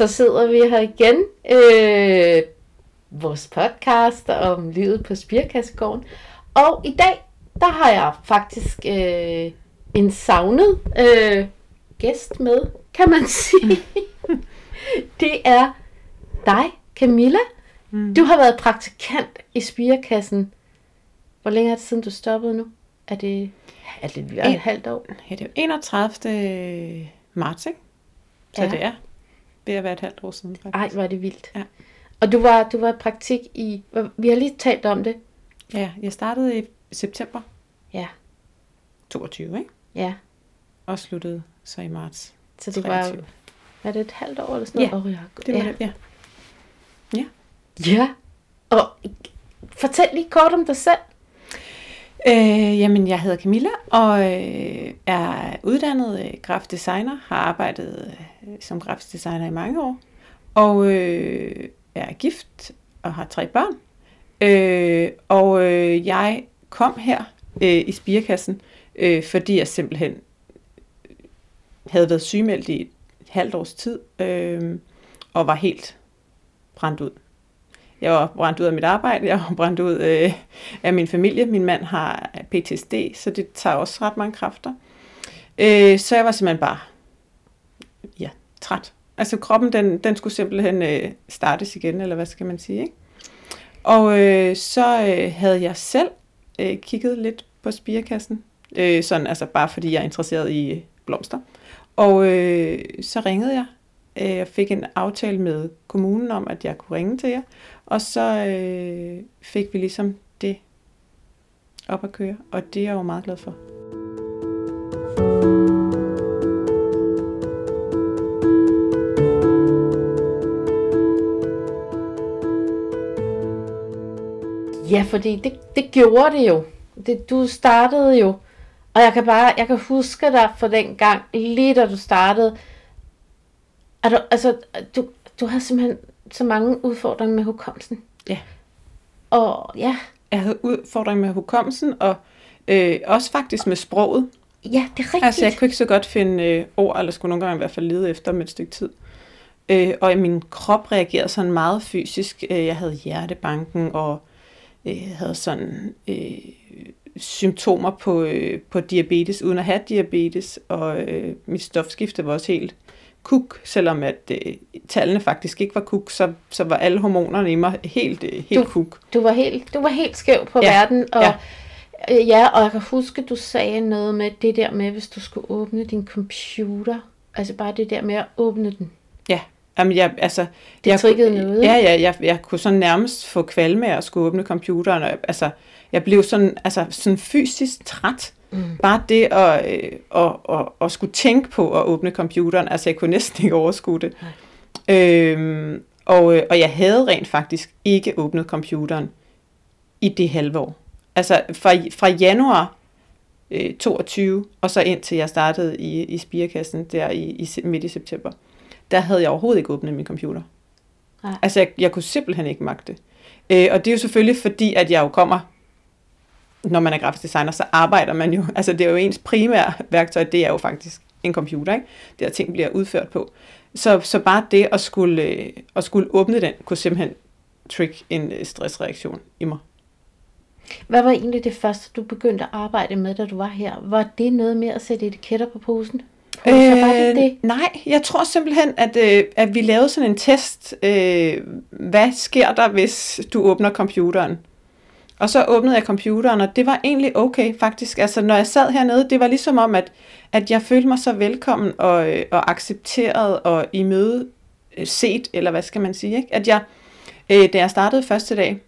så sidder vi her igen. Øh, vores podcast om livet på Spirkassegården. Og i dag, der har jeg faktisk øh, en savnet øh, gæst med, kan man sige. det er dig, Camilla. Mm. Du har været praktikant i Spirekassen. Hvor længe er det siden, du stoppede nu? Er det, er det et, et halvt år? Ja, det er jo 31. marts, ikke? Så ja. det er ved at være et halvt år siden, faktisk. Ej, hvor er det vildt. Ja. Og du var, du var i praktik i... Vi har lige talt om det. Ja, jeg startede i september. Ja. 22, ikke? Ja. Og sluttede så i marts. Så det 23. var... Var det et halvt år eller sådan noget? Ja, oh, det var ja. det, ja. Ja. Ja. Og fortæl lige kort om dig selv. Øh, jamen, jeg hedder Camilla og øh, er uddannet øh, grafdesigner, har arbejdet øh, som grafdesigner i mange år, og øh, er gift og har tre børn. Øh, og øh, jeg kom her øh, i spirekassen, øh, fordi jeg simpelthen øh, havde været sygemeldt i et halvt års tid, øh, og var helt brændt ud. Jeg var brændt ud af mit arbejde, jeg var brændt ud øh, af min familie. Min mand har PTSD, så det tager også ret mange kræfter. Øh, så jeg var simpelthen bare ja, træt. Altså kroppen, den, den skulle simpelthen øh, startes igen, eller hvad skal man sige, ikke? Og øh, så øh, havde jeg selv øh, kigget lidt på spirekassen, øh, sådan altså bare fordi jeg er interesseret i blomster. Og øh, så ringede jeg Øh, jeg fik en aftale med kommunen om, at jeg kunne ringe til jer. Og så øh, fik vi ligesom det op at køre, og det er jeg jo meget glad for. Ja, fordi det, det gjorde det jo. Det, du startede jo. Og jeg kan bare, jeg kan huske dig for den gang, lige da du startede. Er du, altså, du, du har simpelthen så mange udfordringer med hukommelsen. Ja. Og ja. Jeg havde udfordringer med hukommelsen, og øh, også faktisk med sproget. Ja, det er rigtigt. Altså, jeg kunne ikke så godt finde øh, ord, eller skulle nogle gange i hvert fald lede efter med et stykke tid. Øh, og min krop reagerede sådan meget fysisk. Øh, jeg havde hjertebanken, og øh, havde sådan øh, symptomer på, øh, på diabetes, uden at have diabetes, og øh, mit stofskifte var også helt kuk, selvom at øh, tallene faktisk ikke var kuk, så, så var alle hormonerne i mig helt, øh, helt du, kuk. Du var helt, du var helt skæv på ja, verden, og ja. Øh, ja, og jeg kan huske, du sagde noget med det der med, hvis du skulle åbne din computer, altså bare det der med at åbne den. Ja, Jamen, jeg, altså, det jeg, triggede noget. Ja, ja, jeg, jeg kunne sådan nærmest få kvalme af at skulle åbne computeren. Og, altså, jeg blev sådan, altså, sådan fysisk træt. Mm. Bare det at, øh, at, at, at skulle tænke på at åbne computeren, altså jeg kunne næsten ikke overskue det. Øhm, og, øh, og jeg havde rent faktisk ikke åbnet computeren i det halve år. Altså fra, fra januar øh, 22, og så indtil jeg startede i, i spirekassen der i, i midt i september, der havde jeg overhovedet ikke åbnet min computer. Nej. Altså jeg, jeg kunne simpelthen ikke magte det. Øh, og det er jo selvfølgelig fordi, at jeg jo kommer når man er grafisk designer, så arbejder man jo, altså det er jo ens primære værktøj, det er jo faktisk en computer, ikke? Det er ting bliver udført på. Så, så bare det at skulle, øh, at skulle åbne den, kunne simpelthen trick en øh, stressreaktion i mig. Hvad var egentlig det første, du begyndte at arbejde med, da du var her? Var det noget med at sætte etiketter på posen? Øh, var det det? Nej, jeg tror simpelthen, at, øh, at vi lavede sådan en test. Øh, hvad sker der, hvis du åbner computeren? Og så åbnede jeg computeren, og det var egentlig okay faktisk. Altså når jeg sad hernede, det var ligesom om, at, at jeg følte mig så velkommen og, øh, og accepteret og i møde øh, set, eller hvad skal man sige. Ikke? At jeg, øh, da jeg startede første dag,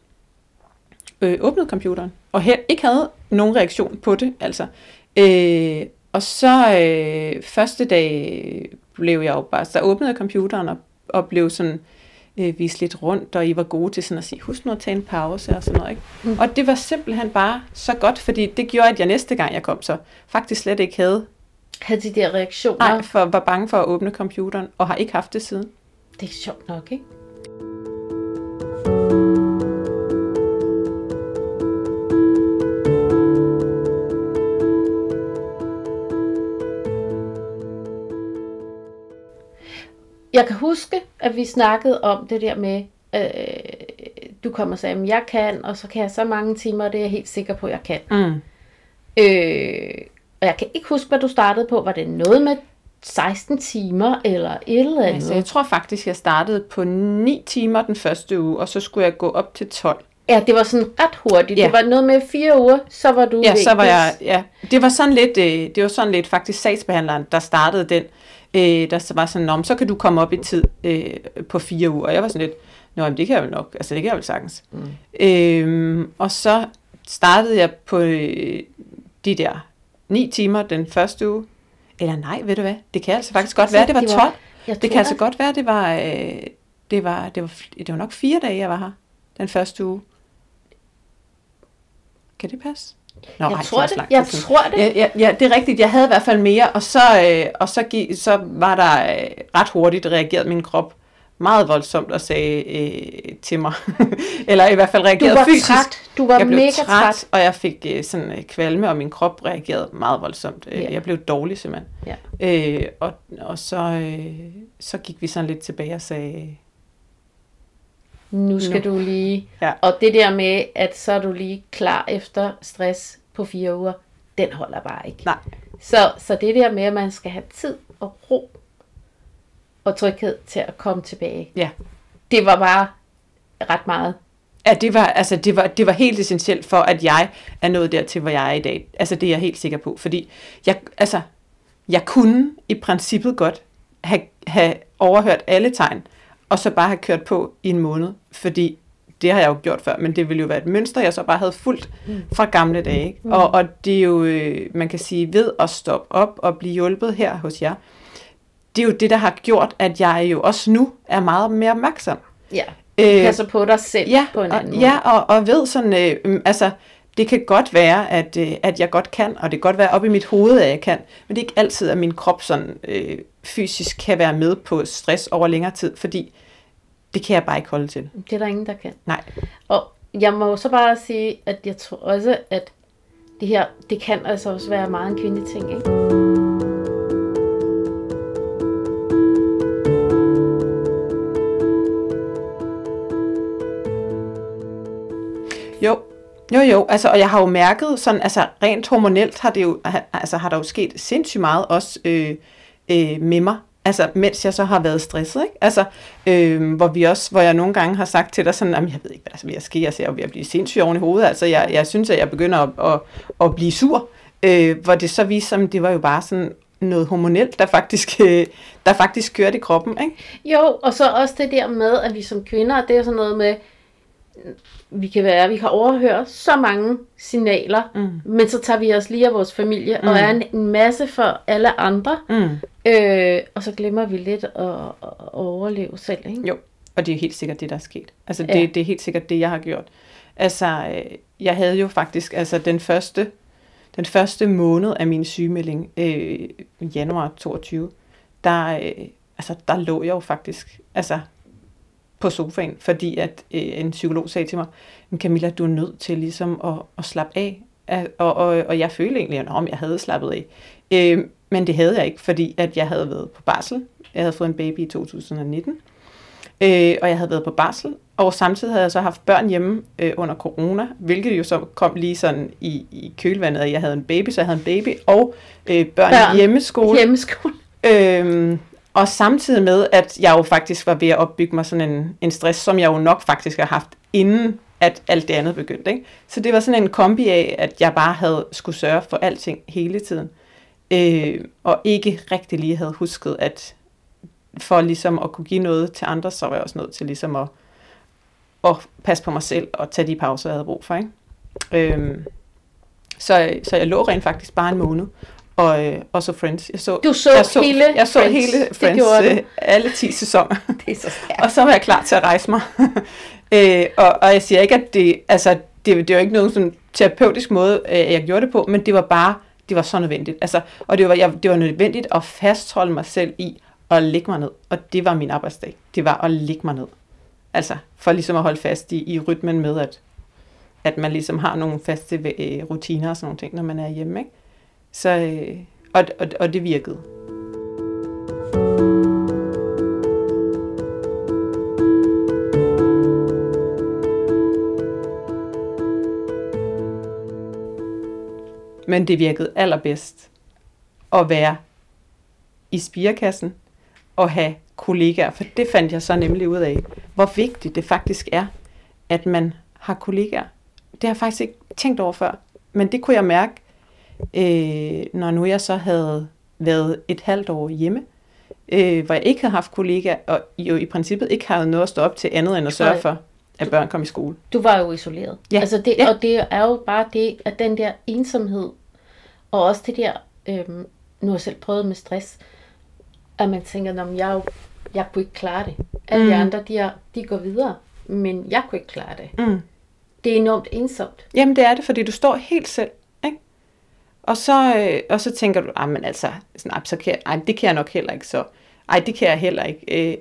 øh, åbnede computeren, og her ikke havde nogen reaktion på det. Altså. Øh, og så øh, første dag blev jeg jo bare, så åbnede computeren og, og blev sådan øh, vise lidt rundt, og I var gode til sådan at sige, husk nu at tage en pause og sådan noget. Ikke? Mm. Og det var simpelthen bare så godt, fordi det gjorde, at jeg næste gang jeg kom, så faktisk slet ikke havde havde de der reaktioner? Nej, for var bange for at åbne computeren, og har ikke haft det siden. Det er sjovt nok, ikke? Jeg kan huske, at vi snakkede om det der med, øh, du kommer og sagde, at jeg kan, og så kan jeg så mange timer, og det er jeg helt sikker på, at jeg kan. Mm. Øh, og jeg kan ikke huske, hvad du startede på. Var det noget med 16 timer, eller et eller andet? Altså, jeg tror faktisk, jeg startede på 9 timer den første uge, og så skulle jeg gå op til 12. Ja, det var sådan ret hurtigt. Ja. Det var noget med fire uger, så var du Ja, så var væk. jeg, ja, det var sådan lidt, øh, det var sådan lidt faktisk sagsbehandleren, der startede den, øh, der så var sådan, men så kan du komme op i tid øh, på fire uger. Og jeg var sådan lidt, Nå, men det kan jeg vel nok, altså det kan jeg vel sagtens. Mm. Øh, og så startede jeg på øh, de der ni timer den første uge. Eller nej, ved du hvad, det kan altså faktisk godt Altså, være, det var det 12. var- Jeg Det kan altså godt være, det var, øh, det var, det var, det var nok fire dage, jeg var her den første uge. Kan det passe? Nå, Jeg ej, tror det. Jeg tror det. Ja, ja, ja, det er rigtigt. Jeg havde i hvert fald mere, og så, øh, og så, gik, så var der øh, ret hurtigt reageret min krop meget voldsomt og sagde øh, til mig, eller i hvert fald Du reagerede var fysisk. træt. Du var jeg blev mega træt, træt. og jeg fik øh, sådan øh, kvalme, og min krop reagerede meget voldsomt. Øh. Jeg blev dårlig simpelthen. Ja. Øh, og, og så, øh, så gik vi sådan lidt tilbage og sagde, Nu skal Nu. du lige... Ja. Og det der med, at så er du lige klar efter stress på fire uger, den holder bare ikke. nej, Så, så det der med, at man skal have tid og ro og tryghed til at komme tilbage, ja. det var bare ret meget. Ja, det var, altså, det, var, det var helt essentielt for, at jeg er nået dertil, hvor jeg er i dag. Altså, det er jeg helt sikker på. Fordi jeg, altså, jeg kunne i princippet godt have, have overhørt alle tegn, og så bare have kørt på i en måned. Fordi det har jeg jo gjort før, men det ville jo være et mønster, jeg så bare havde fulgt fra gamle dage. Ikke? Og, og det er jo, øh, man kan sige, ved at stoppe op og blive hjulpet her hos jer, det er jo det, der har gjort, at jeg jo også nu er meget mere opmærksom. Ja. Øh, Passer på dig selv ja, på en anden og, måde. ja, og, og ved sådan, øh, øhm, altså, det kan godt være, at, øh, at jeg godt kan, og det kan godt være op i mit hoved, at jeg kan, men det er ikke altid, at min krop sådan øh, fysisk kan være med på stress over længere tid, fordi det kan jeg bare ikke holde til. Det er der ingen, der kan. Nej. Og jeg må så bare sige, at jeg tror også, at det her, det kan altså også være meget en kvindelig ting, ikke? Jo, jo, jo, altså, og jeg har jo mærket sådan, altså rent hormonelt har det jo, altså har der jo sket sindssygt meget også øh, øh, med mig, altså mens jeg så har været stresset, ikke? Altså, øh, hvor vi også, hvor jeg nogle gange har sagt til dig sådan, jamen jeg ved ikke, hvad der er ske, jeg ser jo ved at blive sindssygt oven i hovedet, altså jeg, jeg synes, at jeg begynder at, at, at blive sur, øh, hvor det så viste sig, det var jo bare sådan noget hormonelt, der faktisk, øh, der faktisk kørte i kroppen, ikke? Jo, og så også det der med, at vi som kvinder, det er sådan noget med, vi kan være, vi kan overhøre så mange signaler, Mm. men så tager vi os lige af vores familie, mm. og er en, en masse for alle andre, Mm. øh, og så glemmer vi lidt at, at overleve selv, ikke? Jo, og det er helt sikkert det, der er sket. Altså, Ja. det, det er helt sikkert det, jeg har gjort. Altså, øh, jeg havde jo faktisk, altså den første, den første måned af min sygemelding, øh, i januar 22, der, øh, altså, der lå jeg jo faktisk, altså, på sofaen, fordi at øh, en psykolog sagde til mig, "Men Camilla, du er nødt til ligesom at, at slappe af. Og, og, og jeg følte egentlig, at om jeg havde slappet af. Øh, men det havde jeg ikke, fordi at jeg havde været på barsel. Jeg havde fået en baby i 2019. Øh, og jeg havde været på barsel, og samtidig havde jeg så haft børn hjemme øh, under corona, hvilket jo så kom lige sådan i, i kølvandet, at jeg havde en baby, så jeg havde en baby, og øh, børn, Børn. hjemmeskole. Hjemmeskole. Øhm, og samtidig med, at jeg jo faktisk var ved at opbygge mig sådan en, en stress, som jeg jo nok faktisk har haft, inden at alt det andet begyndte. Ikke? Så det var sådan en kombi af, at jeg bare havde skulle sørge for alting hele tiden. Øh, og ikke rigtig lige havde husket, at for ligesom at kunne give noget til andre, så var jeg også nødt til ligesom at, at passe på mig selv og tage de pauser, jeg havde brug for. Ikke? Øh, så, så jeg lå rent faktisk bare en måned, og, øh, og så Friends. Jeg så, Du så jeg så hele Jeg så Friends. hele Det Friends, du. øh, alle 10 sæsoner. Det er så stærkt. Og så var jeg klar til at rejse mig. øh, og, og jeg siger ikke, at det, altså, det, det var ikke nogen sådan terapeutisk måde, øh, jeg gjorde det på, men det var bare, det var så nødvendigt. Altså, og det var, jeg, det var nødvendigt at fastholde mig selv i at lægge mig ned. Og det var min arbejdsdag. Det var at lægge mig ned. Altså, for ligesom at holde fast i, i rytmen med, at, at man ligesom har nogle faste øh, rutiner og sådan nogle ting, når man er hjemme. Ikke? Så, øh, og, og, og det virkede. Men det virkede allerbedst at være i spirekassen og have kollegaer, for det fandt jeg så nemlig ud af, hvor vigtigt det faktisk er, at man har kollegaer. Det har jeg faktisk ikke tænkt over før, men det kunne jeg mærke, øh, når nu jeg så havde været et halvt år hjemme, øh, hvor jeg ikke havde haft kollegaer, og jo i princippet ikke havde noget at stå op til andet end at sørge for, at børn kom i skole. Du var jo isoleret. Ja. Altså det, Ja. Og det er jo bare det, at den der ensomhed, og også det der, øhm, nu har jeg selv prøvet med stress, at man tænker, "Nå, men jeg, jeg kunne ikke klare det. Alle mm. de andre, de, er, de går videre, men jeg kunne ikke klare det. Mm. Det er enormt ensomt. Jamen det er det, fordi du står helt selv. Og, så, øh, og så tænker du, ah, men altså, sådan, så kan jeg, ej, det kan jeg nok heller ikke så. Ej, det kan jeg heller ikke. Øh,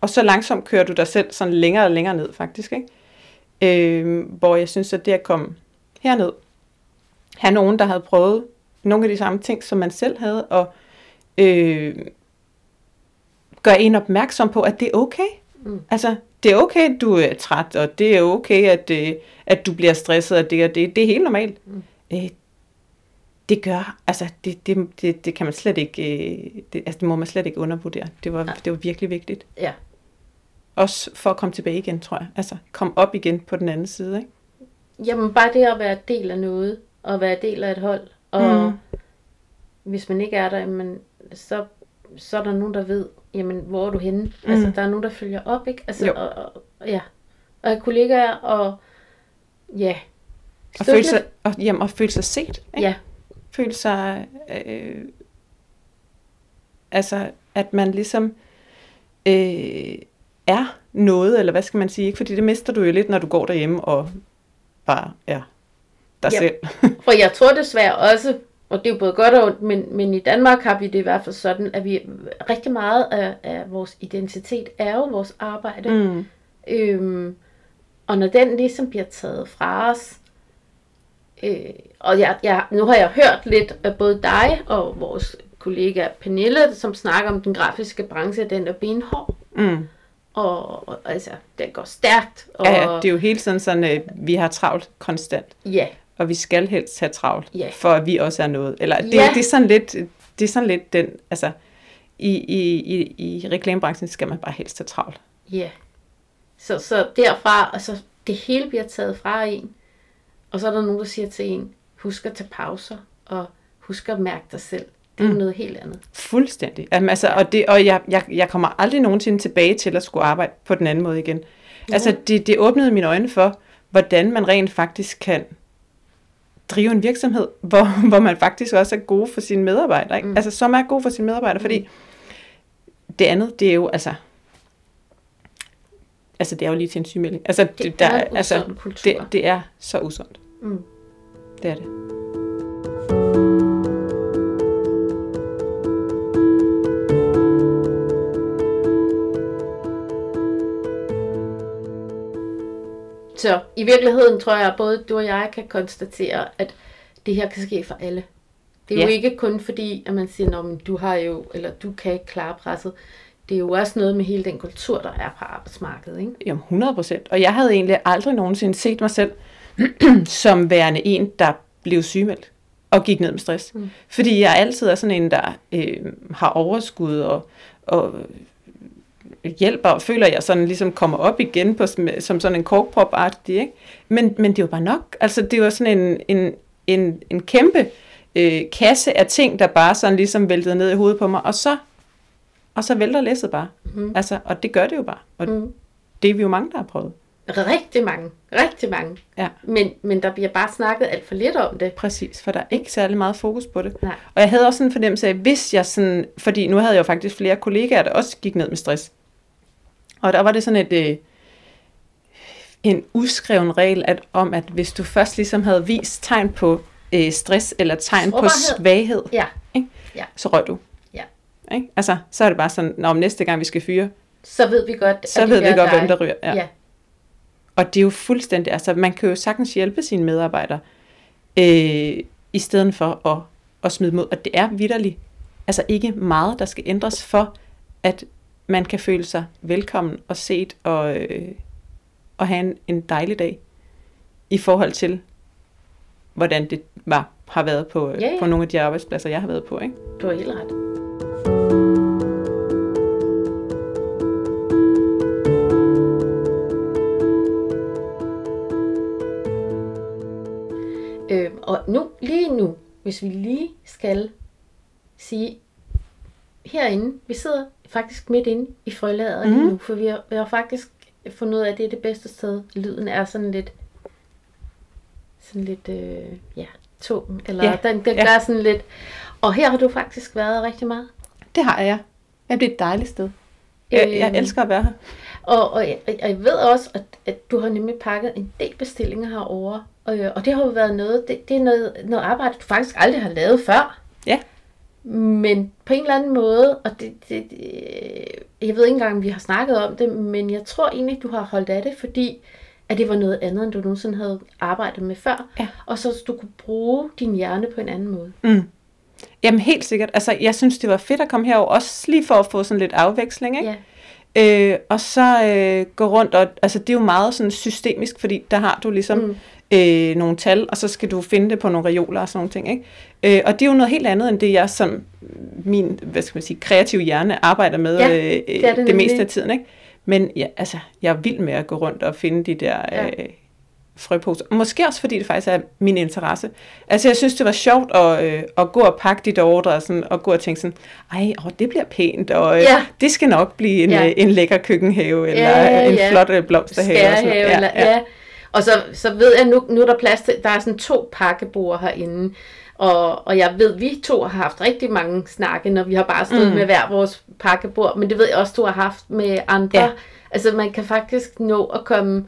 og så langsomt kører du dig selv sådan længere og længere ned, faktisk. Ikke? Øh, hvor jeg synes, at det at komme herned, have nogen, der havde prøvet nogle af de samme ting, som man selv havde, og øh, gøre en opmærksom på, at det er okay. Mm. Altså, det er okay, at du er træt, og det er okay, at, øh, at du bliver stresset af det og det. Det er helt normalt. Mm. Øh, det gør, altså, det, det, det, det kan man slet ikke, øh, det, altså, det må man slet ikke undervurdere. Det var, Nej. det var virkelig vigtigt. Ja. Også for at komme tilbage igen, tror jeg. Altså, komme op igen på den anden side, ikke? Jamen bare det at være del af noget, og være del af et hold, og Mm. hvis man ikke er der, jamen, så, så er der nogen, der ved, jamen, hvor er du henne? Mm. Altså, der er nogen, der følger op, ikke? Altså, Jo. og, og, ja. Og kollegaer, og ja. Og føle sig, Støttende- og, jamen, og føle sig set, ikke? Ja, føle sig, øh, altså, at man ligesom øh, er noget, eller hvad skal man sige, ikke? Fordi det mister du jo lidt, når du går derhjemme og bare er dig Ja. selv. for jeg tror desværre også, og det er jo både godt og ondt, men, men i Danmark har vi det i hvert fald sådan, at vi rigtig meget af, af vores identitet er jo vores arbejde. Mm. Øhm, og når den ligesom bliver taget fra os, øh, og jeg, jeg, nu har jeg hørt lidt af både dig og vores kollega Pernille, som snakker om den grafiske branche, den er benhård, Mm. og, og altså, den går stærkt. Og, Ja, ja, det er jo hele tiden sådan, øh, vi har travlt konstant, ja, og vi skal helst have travlt, Ja. for at vi også er noget. Eller det, Ja. det, er sådan lidt, det er sådan lidt den, altså, i, i, i, i reklamebranchen skal man bare helst have travlt. ja. Så, så derfra, og så det hele bliver taget fra en, og så er der nogen, der siger til en, husk at tage pauser, og husk at mærke dig selv. Det er mm. Mm. noget helt andet. Fuldstændig. Jamen, altså, og det, og jeg, jeg, jeg kommer aldrig nogensinde tilbage til at skulle arbejde på den anden måde igen. Altså, det, det åbnede mine øjne for, hvordan man rent faktisk kan drive en virksomhed, hvor, hvor man faktisk også er god for sine medarbejdere. Ikke? Mm. Mm. Altså, som er god for sine medarbejdere, fordi det andet, det er jo, altså, altså, det er jo lige til en sygemelding. Altså, det, Det der, er altså, kultur. det, det er så usundt. Mm. Det er det. Så i virkeligheden tror jeg, at både du og jeg kan konstatere, at det her kan ske for alle. Det er ja. jo ikke kun fordi, at man siger, at du har jo, eller du kan ikke klare presset. Det er jo også noget med hele den kultur, der er på arbejdsmarkedet. Ikke? Jamen 100 procent. Og jeg havde egentlig aldrig nogensinde set mig selv som værende en, der blev sygemeldt og gik ned med stress. Mm. Fordi jeg altid er sådan en, der øh, har overskud og, og hjælper og føler, at jeg sådan ligesom kommer op igen på, som- sådan en korkprop-agtig. Ikke? Men, men det var bare nok. Altså det var sådan en, en, en, en kæmpe øh, kasse af ting, der bare sådan ligesom væltede ned i hovedet på mig. Og så, og så vælter læsset bare. Mm. Altså, og det gør det jo bare. Og Mm. det er vi jo mange, der har prøvet. Rigtig mange. Rigtig mange. Ja. Men, men der bliver bare snakket alt for lidt om det. Præcis, for der er ikke særlig meget fokus på det. Nej. Og jeg havde også sådan en fornemmelse af, hvis jeg sådan, fordi nu havde jeg jo faktisk flere kollegaer, der også gik ned med stress. Og der var det sådan et, øh, en uskreven regel at, om, at hvis du først ligesom havde vist tegn på øh, stress eller tegn på svaghed, Ja. så røg du. Ikke? Altså, så er det bare sådan, når om næste gang vi skal fyre, Så ved vi godt, så ved vi godt, dig. hvem der ryger. Ja. ja. Og det er jo fuldstændig, altså man kan jo sagtens hjælpe sine medarbejdere, øh, i stedet for at, at smide ud. Og det er vidderligt, altså ikke meget, der skal ændres for, at man kan føle sig velkommen og set og, øh, og have en, en dejlig dag i forhold til hvordan det var, har været på, Ja, ja. på nogle af de arbejdspladser, jeg har været på. Ikke? Du har helt ret. Hvis vi lige skal sige, herinde, vi sidder faktisk midt inde i frølageret mm. lige nu, for vi har, vi har faktisk fundet ud af, at det er det bedste sted. Lyden er sådan lidt, sådan lidt, øh, ja, tung, eller Ja, den, den ja. gør sådan lidt. Og her har du faktisk været rigtig meget. Det har jeg. Ja, det er et dejligt sted. Jeg, jeg Øhm, elsker at være her. Og, og, jeg, og jeg ved også, at, at du har nemlig pakket en del bestillinger herovre. Og, og det har jo været noget, det, det er noget, noget arbejde, du faktisk aldrig har lavet før. Ja. Men på en eller anden måde, og det, det, det, jeg ved ikke engang, om vi har snakket om det, men jeg tror egentlig, du har holdt af det, fordi at det var noget andet, end du nogensinde havde arbejdet med før. Ja. Og så du kunne bruge din hjerne på en anden måde. Mm. Jamen helt sikkert. Altså, jeg synes, det var fedt at komme herover, også lige for at få sådan lidt afveksling, ikke? Ja. Øh, og så øh, gå rundt, og altså, det er jo meget sådan systemisk, fordi der har du ligesom mm. Øh, nogle tal, og så skal du finde det på nogle reoler og sådan nogle ting, ikke? Øh, og det er jo noget helt andet, end det jeg som min, hvad skal man sige, kreative hjerne arbejder med Ja, øh, det det, det meste af tiden, ikke? Men ja, altså, jeg er vild med at gå rundt og finde de der Ja. øh, frøposer. Måske også fordi det faktisk er min interesse. Altså jeg synes, det var sjovt at, øh, at gå og pakke de ordre, og, sådan, og gå og tænke sådan, ej, åh, det bliver pænt, og øh, Ja. det skal nok blive en, Ja. ja. en lækker køkkenhave, eller Ja, ja, en ja. flot øh, blomsterhave. og sådan noget. eller, ja, ja. Og så, så ved jeg, nu, nu er der plads til, der er sådan to pakkebord herinde, og, og jeg ved, vi to har haft rigtig mange snakke, når vi har bare stået mm. med hver vores pakkebord, men det ved jeg også, du har haft med andre. Ja. Altså man kan faktisk nå at komme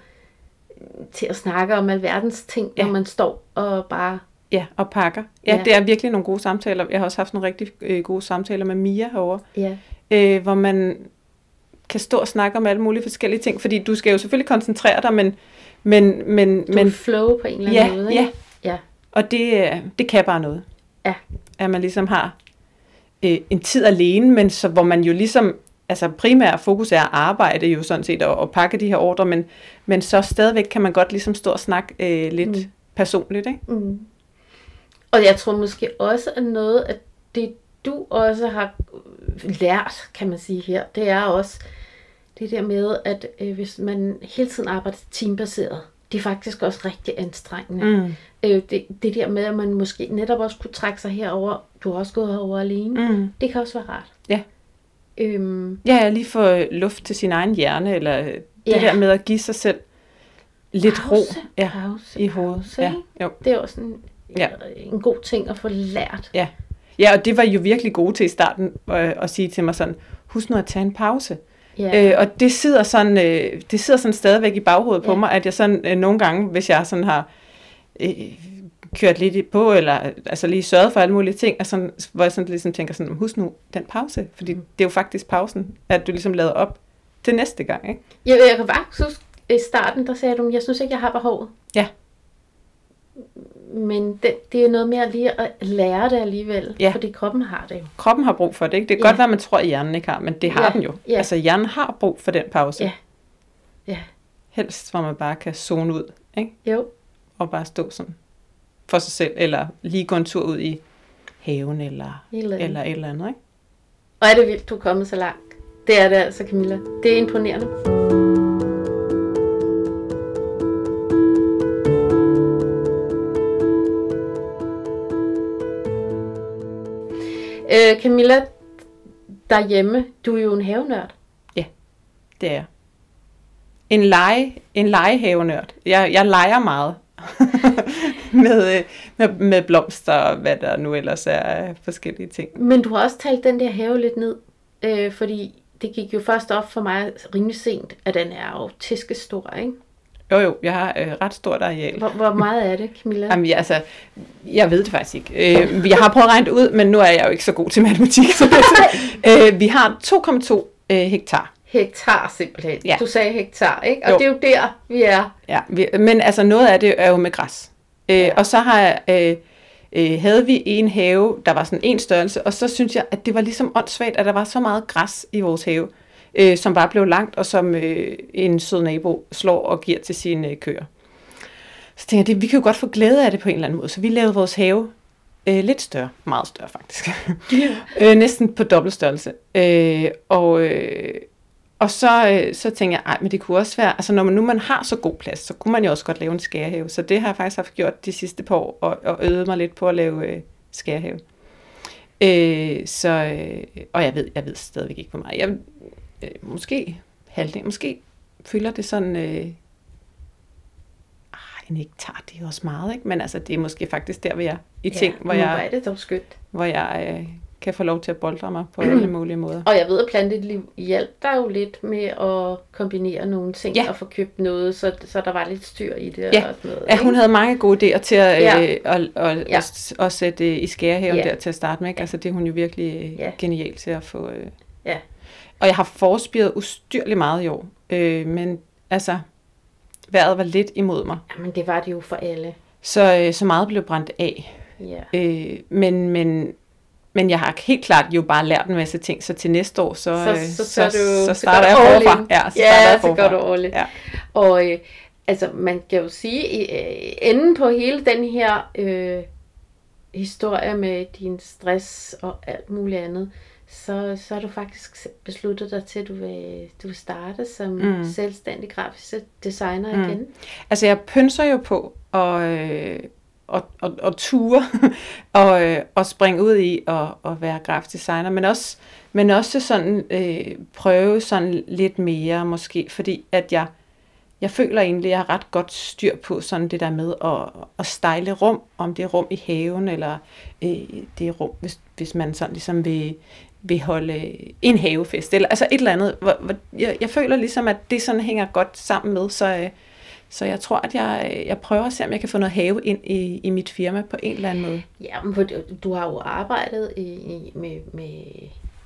til at snakke om alverdens ting, ja. Når man står og bare... Ja, og pakker. Ja, Ja. ja, det er virkelig nogle gode samtaler. Jeg har også haft nogle rigtig øh, gode samtaler med Mia herovre, Ja, øh, hvor man kan stå og snakke om alle mulige forskellige ting, fordi du skal jo selvfølgelig koncentrere dig, men, men, men, du men flow på en eller Ja, anden måde. ikke? ja. ja. Og det, øh, det kan bare noget. Ja. At man ligesom har øh, en tid alene, men så hvor man jo ligesom, altså primær fokus er at arbejde jo sådan set, og, og pakke de her ordre, men, men så stadigvæk kan man godt ligesom stå og snakke øh, lidt mm. personligt, ikke? Mm. Og jeg tror måske også, at noget af det, du også har lært, kan man sige her, det er også det der med, at øh, hvis man hele tiden arbejder teambaseret, det er faktisk også rigtig anstrengende. Mm. Øh, det, det der med, at man måske netop også kunne trække sig herover, du har også gået herover alene, Mm. det kan også være rart. Ja. Øhm, Ja, lige få luft til sin egen hjerne, eller det Ja. der med at give sig selv lidt pause, ro ja, pause, i hovedet. pause, Ja, jo. Det er også en, Ja. en god ting at få lært. Ja. Ja, og det var I jo virkelig gode til i starten, øh, at sige til mig sådan, husk nu at tage en pause. Ja. Øh, og det sidder sådan, øh, det sidder sådan stadigvæk i baghovedet på Ja. mig, at jeg sådan øh, nogle gange, hvis jeg sådan har øh, kørt lidt på, eller altså lige sørget for alle mulige ting, og sådan, hvor jeg sådan ligesom tænker sådan, husk nu den pause, fordi Mm. det er jo faktisk pausen, at du ligesom lader op til næste gang, ikke? Jeg, jeg kan faktisk huske, i starten, der sagde du, jeg synes ikke, jeg har behovet. Ja. Men det, det er noget at lige at lære det alligevel, Ja. fordi kroppen har det jo. Kroppen har brug for det, ikke? Det kan Ja. godt være, man tror, at hjernen ikke har, men det har Ja, den jo. ja. Altså hjernen har brug for den pause. Ja. Ja. Helst, hvor man bare kan zone ud, ikke? Jo, Og bare stå sådan for sig selv, eller lige gå en tur ud i haven, eller, eller eller et eller andet, ikke? Og er det vildt, du er kommet så langt. Det er det altså, Camilla. Det er imponerende. Øh, Camilla, derhjemme, du er jo en havenørd. Det er jeg. En lege, en legehavenørd. Jeg, jeg leger meget med, øh, med, med blomster og hvad der nu ellers er forskellige ting. Men du har også talt den der have lidt ned, øh, fordi det gik jo først op for mig rimelig sent, at den er jo tæskestor, ikke? Jo jo, jeg har øh, ret stort areal. Hvor, hvor meget er det, Camilla? Jamen, jeg, altså, jeg ved det faktisk ikke. Øh, jeg har prøvet at regne det ud, men nu er jeg jo ikke så god til matematik. Så øh, vi har 2,2 øh, hektar. Hektar simpelthen. Ja. Du sagde hektar, ikke? Og Jo. det er jo der, vi er. Ja, vi, men altså noget af det er jo med græs. Øh, Ja. Og så har jeg, øh, øh, havde vi en have, der var sådan en størrelse, og så synes jeg, at det var ligesom åndssvagt, at der var så meget græs i vores have, øh, som bare blev langt, og som øh, en sød nabo slår og giver til sine øh, køer. Så tænkte jeg, det, vi kan jo godt få glæde af det på en eller anden måde. Så vi lavede vores have øh, lidt større. Meget større faktisk. Yeah. øh, næsten på dobbeltstørrelse. Øh, og, øh, og så, øh, så tænkte jeg, ej, men det kunne også være, altså når man nu man har så god plads, så kunne man jo også godt lave en skærehave. Så det har jeg faktisk haft gjort de sidste par år, og, og øvet mig lidt på at lave øh, skærehave. Øh, så, øh, og jeg ved, jeg ved stadigvæk ikke, hvor meget. Jeg, øh, måske halvdelen, måske fylder det sådan... Øh, en hektar, det er også meget, ikke? Men altså, det er måske faktisk der, hvor jeg i ting, ja, hvor jeg, er det dog skønt. hvor jeg øh, kan få lov til at boldre mig på alle mulige måder. Og jeg ved, at planteliv hjælper dig jo lidt med at kombinere nogle ting Ja. og få købt noget, så, så der var lidt styr i det Ja. og sådan noget. Ja, hun havde mange gode idéer til at, Ja. øh, og, og, Ja. at, at sætte øh, i skærehaven Ja. der til at starte med. Ikke? Altså, det er hun jo virkelig øh, ja. genial til at få. Øh. Ja. Og jeg har forspiret ustyrligt meget i år. Øh, men altså, vejret var lidt imod mig. Jamen, det var det jo for alle. Så, øh, så meget blev brændt af. Ja. Øh, men, men, men jeg har helt klart jo bare lært en masse ting, så til næste år, så, Så, øh, så, så, så, du, så starter du jeg forfra. Ja, så ja, så går du in. Ja. Og øh, altså, man kan jo sige, øh, enden på hele den her øh, historie med din stress og alt muligt andet, så, så har du faktisk besluttet dig til, at du vil, du vil starte som mm. Selvstændig grafisk designer Mm. igen. Altså, jeg pynser jo på at, øh, at, at, at ture og, øh, og springe ud i at, at være grafisk designer, men også, men også sådan øh, prøve sådan lidt mere måske, fordi at jeg, jeg føler egentlig, at jeg har ret godt styr på sådan det der med at, at style rum, om det er rum i haven, eller øh, det er rum, hvis, hvis man sådan ligesom vil, vil holde en havefest, eller altså et eller andet. Hvor, hvor, jeg, jeg føler ligesom, at det sådan hænger godt sammen med, så, øh, så jeg tror, at jeg, jeg prøver at se, om jeg kan få noget have ind i, i mit firma på en eller anden måde. Ja, men for du- har jo arbejdet i, i, med, med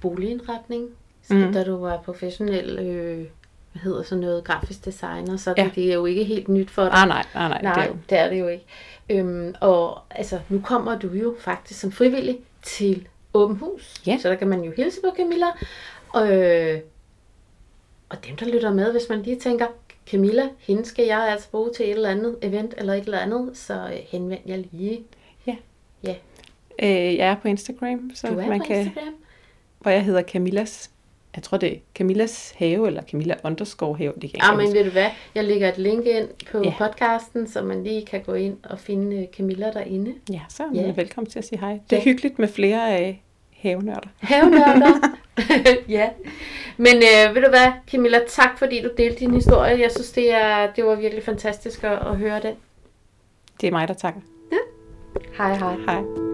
boligindretning, så Mhm. da du var professionel, øh, hvad hedder så noget, grafisk designer, så ja. Det er jo ikke helt nyt for dig. Ah, nej, nej, nej. Nej, Det er jo, det er det jo ikke. Øhm, og altså, nu kommer du jo faktisk som frivillig til åben hus. Ja. Så der kan man jo hilse på Camilla. Og, øh, og dem, der lytter med, hvis man lige tænker, Camilla, hende skal jeg altså bruge til et eller andet event eller et eller andet, så øh, henvend jeg lige. øh, jeg er på Instagram, så Du er man på kan, Instagram. hvor jeg hedder Camillas, jeg tror det er Camillas have, eller Camilla underscore have, det kan jeg Ja, ikke men ved du hvad? Jeg lægger et link ind på Ja. podcasten, så man lige kan gå ind og finde øh, Camilla derinde. Ja, så er Ja. man velkommen til at sige hej. Det er Ja. hyggeligt med flere øh, havenørder. Havenørder. ja. Men øh, ved du hvad, Camilla, tak fordi du delte din historie. Jeg synes, det, er, det var virkelig fantastisk at, at høre den. Det er mig, der takker. Hej hej. Hej.